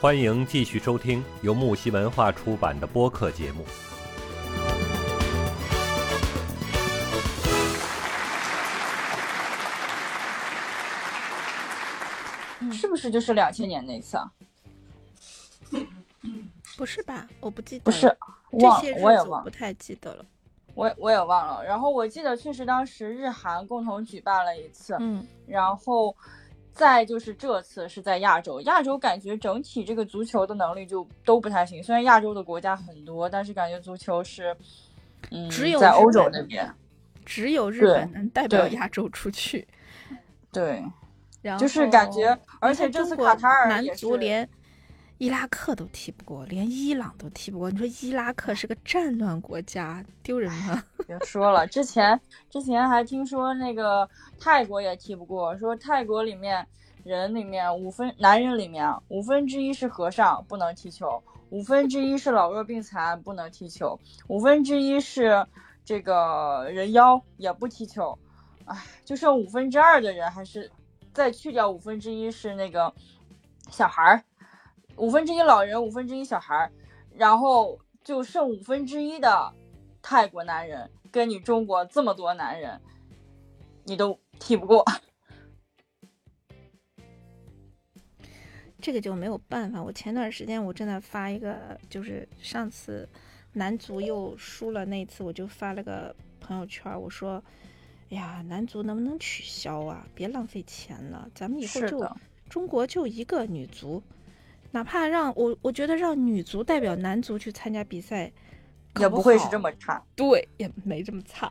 欢迎继续收听由木西文化出版的播客节目。是不是就是两千年那次啊？不是吧？我不记得。不是，忘了，我也忘，不太记得了。我我也忘了。然后我记得确实当时日韩共同举办了一次，嗯，然后再就是这次是在亚洲，亚洲感觉整体这个足球的能力就都不太行。虽然亚洲的国家很多，但是感觉足球是，嗯，只有在欧洲那边，只有日本能代表亚洲出去。对，然后就是感觉，而且这次卡塔尔男足连。伊拉克都踢不过，连伊朗都踢不过。你说伊拉克是个战乱国家，丢人吗？别说了，之前之前还听说那个泰国也踢不过，说泰国里面人里面五分男人里面五分之一是和尚不能踢球，五分之一是老弱病残不能踢球，五分之一是这个人妖也不踢球，哎，就剩五分之二的人还是再去掉五分之一是那个小孩儿。五分之一老人，五分之一小孩儿，然后就剩五分之一的泰国男人，跟你中国这么多男人，你都踢不过。这个就没有办法。我前段时间我正在发一个，就是上次男足又输了那次，我就发了个朋友圈，我说：“哎呀，男足能不能取消啊？别浪费钱了，咱们以后就中国就一个女足。”哪怕让我，我觉得让女足代表男足去参加比赛，也不会是这么差。对，也没这么差。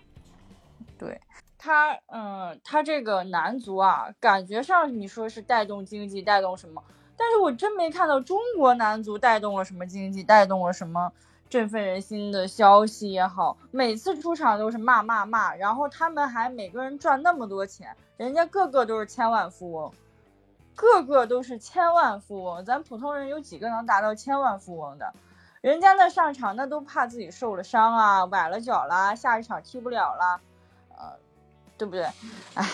对他，嗯，他这个男足啊，感觉上你说是带动经济，带动什么？但是我真没看到中国男足带动了什么经济，带动了什么振奋人心的消息也好。每次出场都是骂骂骂，然后他们还每个人赚那么多钱，人家个个都是千万富翁。个个都是千万富翁，咱普通人有几个能达到千万富翁的？人家那上场那都怕自己受了伤啊，崴了脚啦，下一场踢不了了，呃，对不对？哎，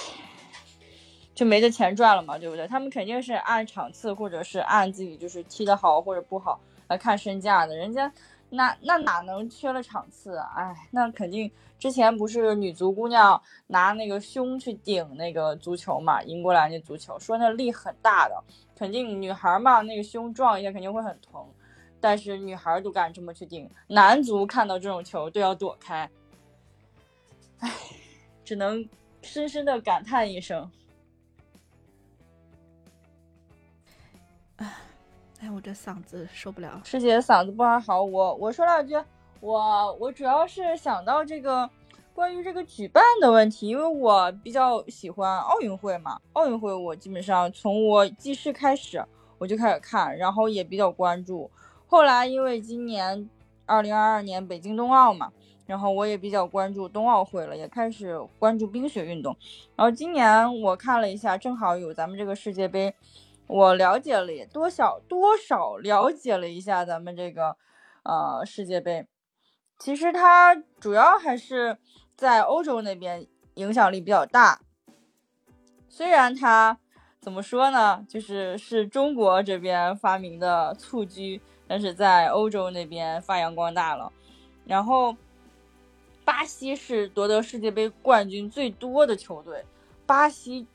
就没这钱赚了嘛，对不对？他们肯定是按场次或者是按自己就是踢得好或者不好来看身价的，人家。那那哪能缺了场次？啊哎，那肯定之前不是女足姑娘拿那个胸去顶那个足球嘛，英格兰那足球，说那力很大的，肯定女孩嘛，那个胸撞一下肯定会很疼，但是女孩都敢这么去顶，男足看到这种球都要躲开，哎，只能深深的感叹一声。哎，我这嗓子受不了。师姐嗓子不还好，我我说两句。我我主要是想到这个关于这个举办的问题，因为我比较喜欢奥运会嘛。奥运会我基本上从我记事开始我就开始看，然后也比较关注。后来因为今年二零二二年北京冬奥嘛，然后我也比较关注冬奥会了，也开始关注冰雪运动。然后今年我看了一下，正好有咱们这个世界杯。我了解了多少多少了解了一下咱们这个呃世界杯，其实它主要还是在欧洲那边影响力比较大。虽然它怎么说呢，就是是中国这边发明的蹴鞠，但是在欧洲那边发扬光大了。然后巴西是夺得世界杯冠军最多的球队，巴西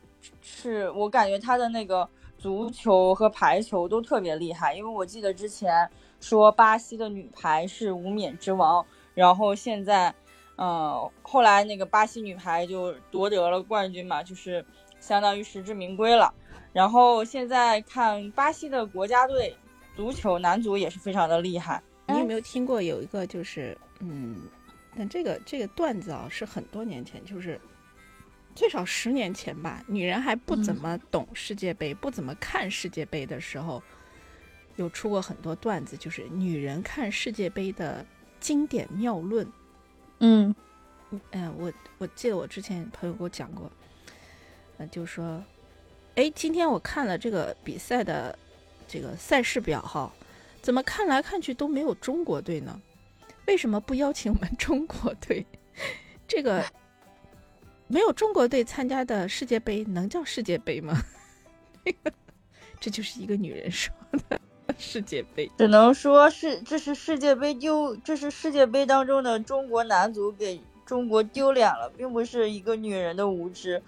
是我感觉他的那个。足球和排球都特别厉害，因为我记得之前说巴西的女排是无冕之王，然后现在，呃，后来那个巴西女排就夺得了冠军嘛，就是相当于实至名归了。然后现在看巴西的国家队足球男足也是非常的厉害。你有没有听过有一个就是，嗯，但这个这个段子啊是很多年前就是。最少十年前吧，女人还不怎么懂世界杯，不怎么看世界杯的时候，有出过很多段子，就是女人看世界杯的经典妙论。嗯，嗯，我我记得我之前朋友给我讲过，呃，就说，哎，今天我看了这个比赛的这个赛事表哈，怎么看来看去都没有中国队呢？为什么不邀请我们中国队？这个。没有中国队参加的世界杯能叫世界杯吗？这就是一个女人说的。世界杯。只能说是这是世界杯丢，这是世界杯当中的中国男足给中国丢脸了，并不是一个女人的无知。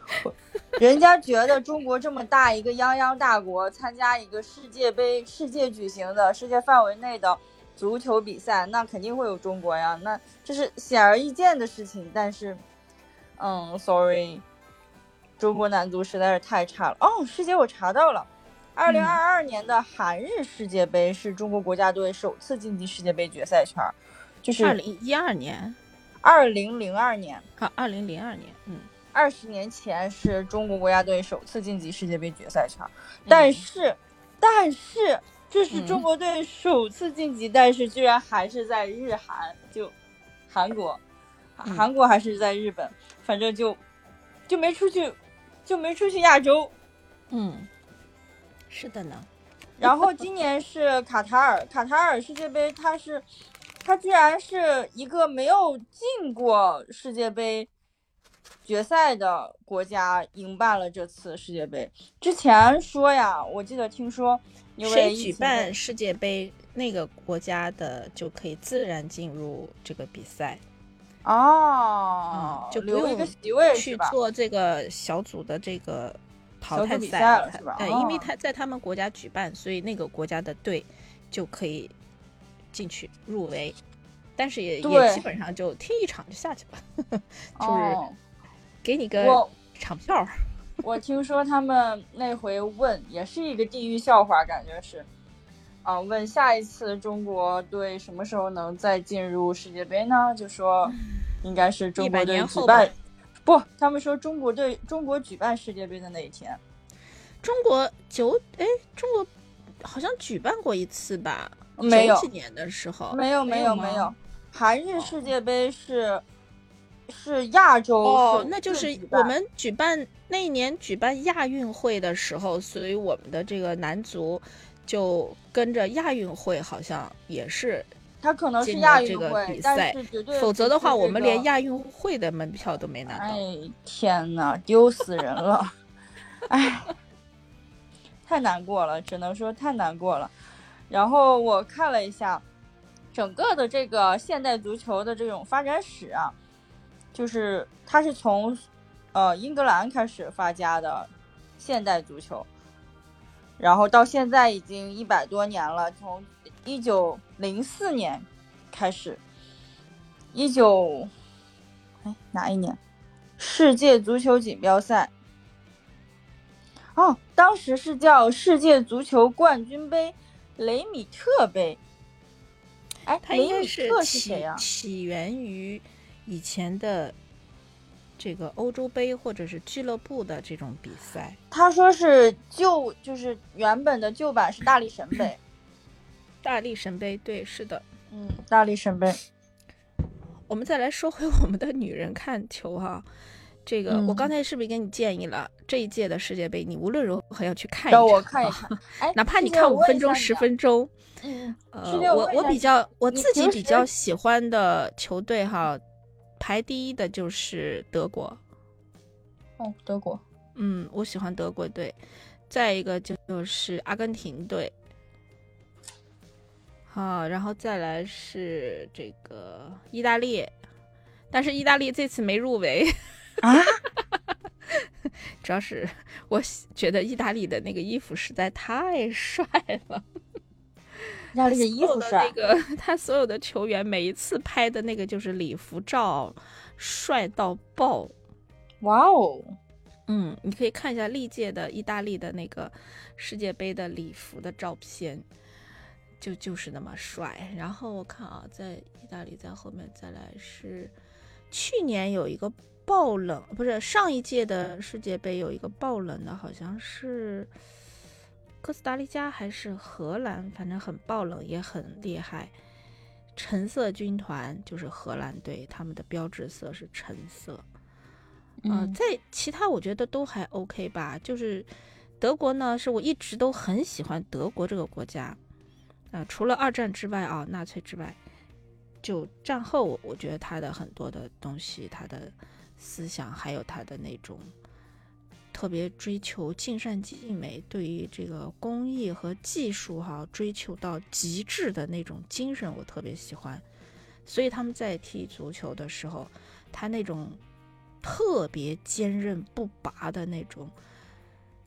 人家觉得中国这么大一个泱泱大国，参加一个世界杯，世界举行的世界范围内的足球比赛，那肯定会有中国呀，那这是显而易见的事情。但是，嗯，sorry，中国男足实在是太差了。哦，师姐，我查到了。二零二二年的韩日世界杯是中国国家队首次晋级世界杯决赛圈，就是二零一二年，二零零二年。啊，二零零二年，嗯，二十年前是中国国家队首次晋级世界杯决赛圈，但是，但是这是中国队首次晋级，但是居然还是在日韩，就韩国，韩国还是在日本，反正就就没出去，就没出去亚洲，嗯。是的呢，然后今年是卡塔尔，卡塔尔世界杯，它是，它居然是一个没有进过世界杯决赛的国家赢办了这次世界杯。之前说呀，我记得听说，因为举办世界杯，那个国家的就可以自然进入这个比赛。哦，就留一个席位去做这个小组的这个。淘汰赛了是吧？呃，因为他在他们国家举办，所以那个国家的队就可以进去入围，但是也也基本上就踢一场就下去了，就是给你个场票。我听说他们那回问也是一个地狱笑话，感觉是啊，问下一次中国队什么时候能再进入世界杯呢？就说应该是中国队举办。不，他们说中国队中国举办世界杯的那一天，中国九哎，中国好像举办过一次吧？没有几年的时候，没有没有没有。韩日世界杯是是亚洲哦，那就是我们举办那一年举办亚运会的时候，所以我们的这个男足就跟着亚运会，好像也是。他可能是亚运会，但是绝对，否则的话，我们连亚运会的门票都没拿到。哎，天哪，丢死人了！哎，太难过了，只能说太难过了。然后我看了一下，整个的这个现代足球的这种发展史啊，就是它是从呃英格兰开始发家的现代足球，然后到现在已经一百多年了，从。一九零四年开始，一九哎哪一年？世界足球锦标赛哦，当时是叫世界足球冠军杯雷米特杯。哎，雷米特是谁呀？起源于以前的这个欧洲杯或者是俱乐部的这种比赛。他说是旧，就是原本的旧版是大力神杯。大力神杯，对，是的，嗯，大力神杯。我们再来说回我们的女人看球哈，这个我刚才是不是给你建议了？这一届的世界杯，你无论如何要去看一场，我看一看，哎，哪怕你看五分钟、十分钟。嗯，呃，我我比较我自己比较喜欢的球队哈，排第一的就是德国。哦，德国，嗯，我喜欢德国队。再一个就是阿根廷队。好，然后再来是这个意大利，但是意大利这次没入围啊，主要是我觉得意大利的那个衣服实在太帅了，意大利的衣服帅，那个他所有的 球员每一次拍的那个就是礼服照，帅到爆，哇哦，嗯，你可以看一下历届的意大利的那个世界杯的礼服的照片。就就是那么帅，然后我看啊，在意大利，在后面再来是去年有一个爆冷，不是上一届的世界杯有一个爆冷的，好像是哥斯达黎加还是荷兰，反正很爆冷，也很厉害。橙色军团就是荷兰队，他们的标志色是橙色。嗯，在其他我觉得都还 OK 吧，就是德国呢，是我一直都很喜欢德国这个国家。啊，除了二战之外啊，纳粹之外，就战后，我觉得他的很多的东西，他的思想，还有他的那种特别追求尽善尽美，对于这个工艺和技术哈追求到极致的那种精神，我特别喜欢。所以他们在踢足球的时候，他那种特别坚韧不拔的那种，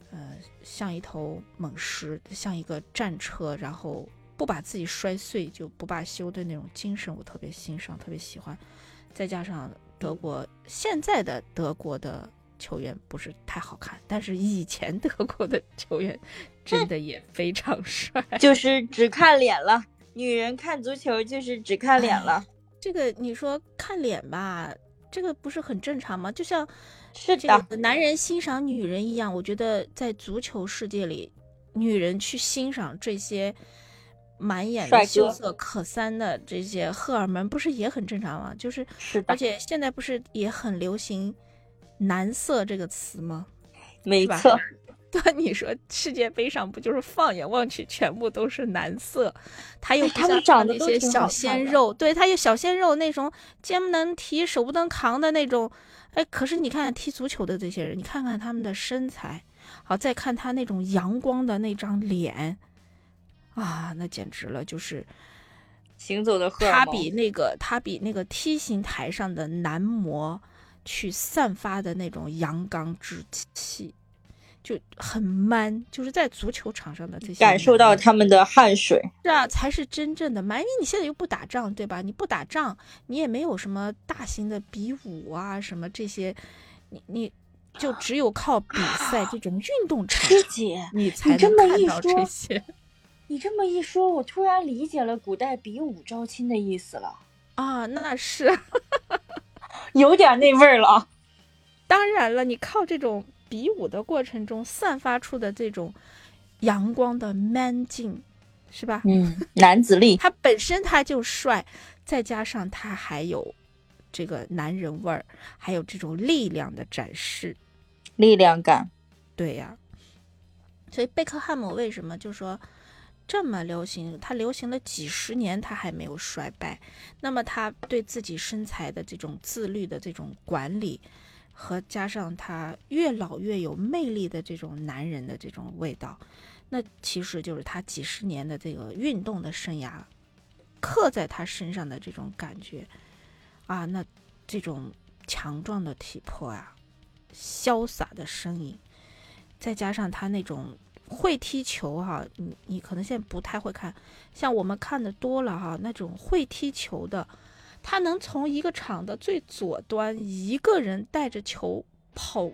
呃，像一头猛狮，像一个战车，然后不把自己摔碎就不罢休的那种精神，我特别欣赏，特别喜欢。再加上德国现在的德国的球员不是太好看，但是以前德国的球员真的也非常帅，就是只看脸了。女人看足球就是只看脸了。这个你说看脸吧，这个不是很正常吗？就像是的，男人欣赏女人一样，我觉得在足球世界里，女人去欣赏这些满眼的羞涩可三的这些荷尔蒙，不是也很正常吗？就是而且现在不是也很流行“男色”这个词吗？没错。对你说，世界杯上不就是放眼望去全部都是男色？他又他们长得那些小鲜肉，对他有小鲜肉那种肩不能提手不能扛的那种。哎，可是你看踢足球的这些人，你看看他们的身材，好再看他那种阳光的那张脸，啊，那简直了，就是行走的荷他比那个他比那个梯形台上的男模去散发的那种阳刚之气。就很 man，就是在足球场上的这些感受到他们的汗水，是啊，才是真正的 man。因为你现在又不打仗，对吧？你不打仗，你也没有什么大型的比武啊，什么这些，你你就只有靠比赛这种运动场，师姐，你才能看到这些。你这么一说，我突然理解了古代比武招亲的意思了啊，那是有点那味儿了。当然了，你靠这种。比武的过程中散发出的这种阳光的 man 劲，是吧？嗯，男子力，他本身他就帅，再加上他还有这个男人味儿，还有这种力量的展示，力量感。对呀，所以贝克汉姆为什么就说这么流行？他流行了几十年，他还没有衰败。那么他对自己身材的这种自律的这种管理。和加上他越老越有魅力的这种男人的这种味道，那其实就是他几十年的这个运动的生涯刻在他身上的这种感觉啊，那这种强壮的体魄啊，潇洒的身影，再加上他那种会踢球哈，你你可能现在不太会看，像我们看的多了哈，那种会踢球的。他能从一个场的最左端一个人带着球跑，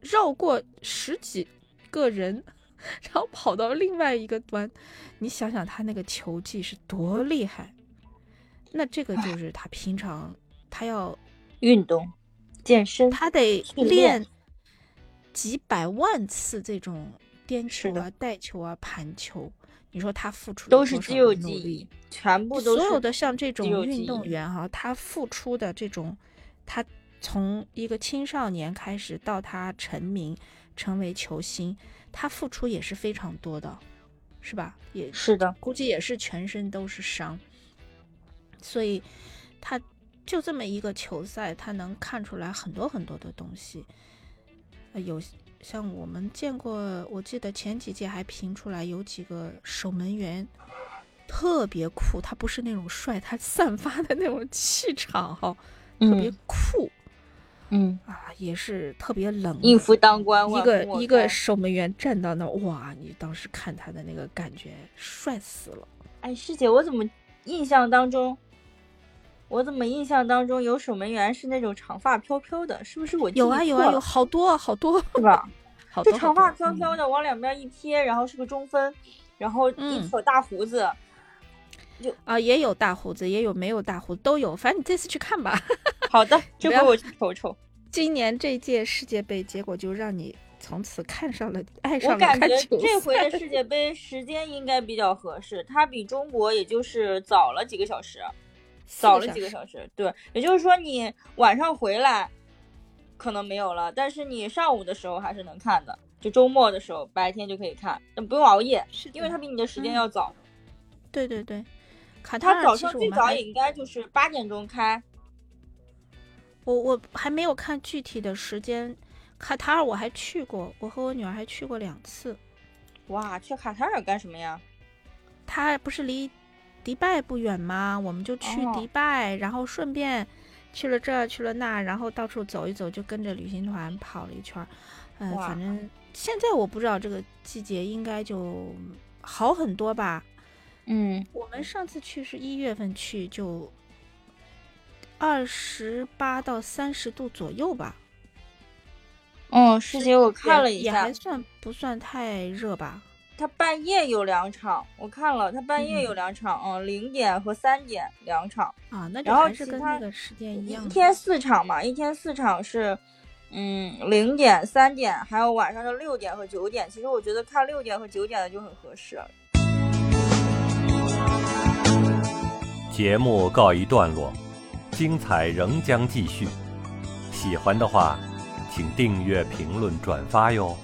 绕过十几个人，然后跑到另外一个端，你想想他那个球技是多厉害。那这个就是他平常他要运动健身，他得练几百万次这种颠球啊、带球啊、盘球。你说他付出都是肌肉记忆，全部都所有的像这种运动员哈，他付出的这种，他从一个青少年开始到他成名成为球星，他付出也是非常多的，是吧？也是的，估计也是全身都是伤，所以他就这么一个球赛，他能看出来很多很多的东西，有。像我们见过，我记得前几届还评出来有几个守门员特别酷，他不是那种帅，他散发的那种气场哈，特别酷，嗯啊，也是特别冷，应付当官，一个一个守门员站到那，哇，你当时看他的那个感觉，帅死了。哎，师姐，我怎么印象当中？我怎么印象当中有守门员是那种长发飘飘的？是不是我有啊有啊有好多好多是吧？好多 长发飘飘的，往两边一贴，然后是个中分，然后一撮大胡子。有啊，也有大胡子，也有没有大胡子都有。反正你这次去看吧。好的，这回我去瞅瞅。今年这届世界杯结果就让你从此看上了爱上了我感觉这回的世界杯时间应该比较合适，它比中国也就是早了几个小时。早了几个小时，对，也就是说你晚上回来可能没有了，但是你上午的时候还是能看的，就周末的时候白天就可以看，不用熬夜，是因为它比你的时间要早。对对对，卡他早上最早也应该就是八点钟开。我我还没有看具体的时间，卡塔尔我还去过，我和我女儿还去过两次。哇，去卡塔尔干什么呀？它不是离迪拜不远吗？我们就去哦迪拜，然后顺便去了这儿去了那，然后到处走一走，就跟着旅行团跑了一圈儿。嗯、哇反正现在我不知道这个季节应该就好很多吧。嗯，我们上次去是一月份去，就二十八到三十度左右吧。哦，师姐，我看了一下也也还，算不算太热吧？它半夜有两场，我看了，他半夜有嗯两场，嗯，零点和三点两场，啊，那就然后还是跟其他那个时间一样。一天四场嘛，一天四场是，嗯，零点、三点，还有晚上的六点和九点。其实我觉得看六点和九点的就很合适。节目告一段落，精彩仍将继续。喜欢的话，请订阅、评论、转发哟。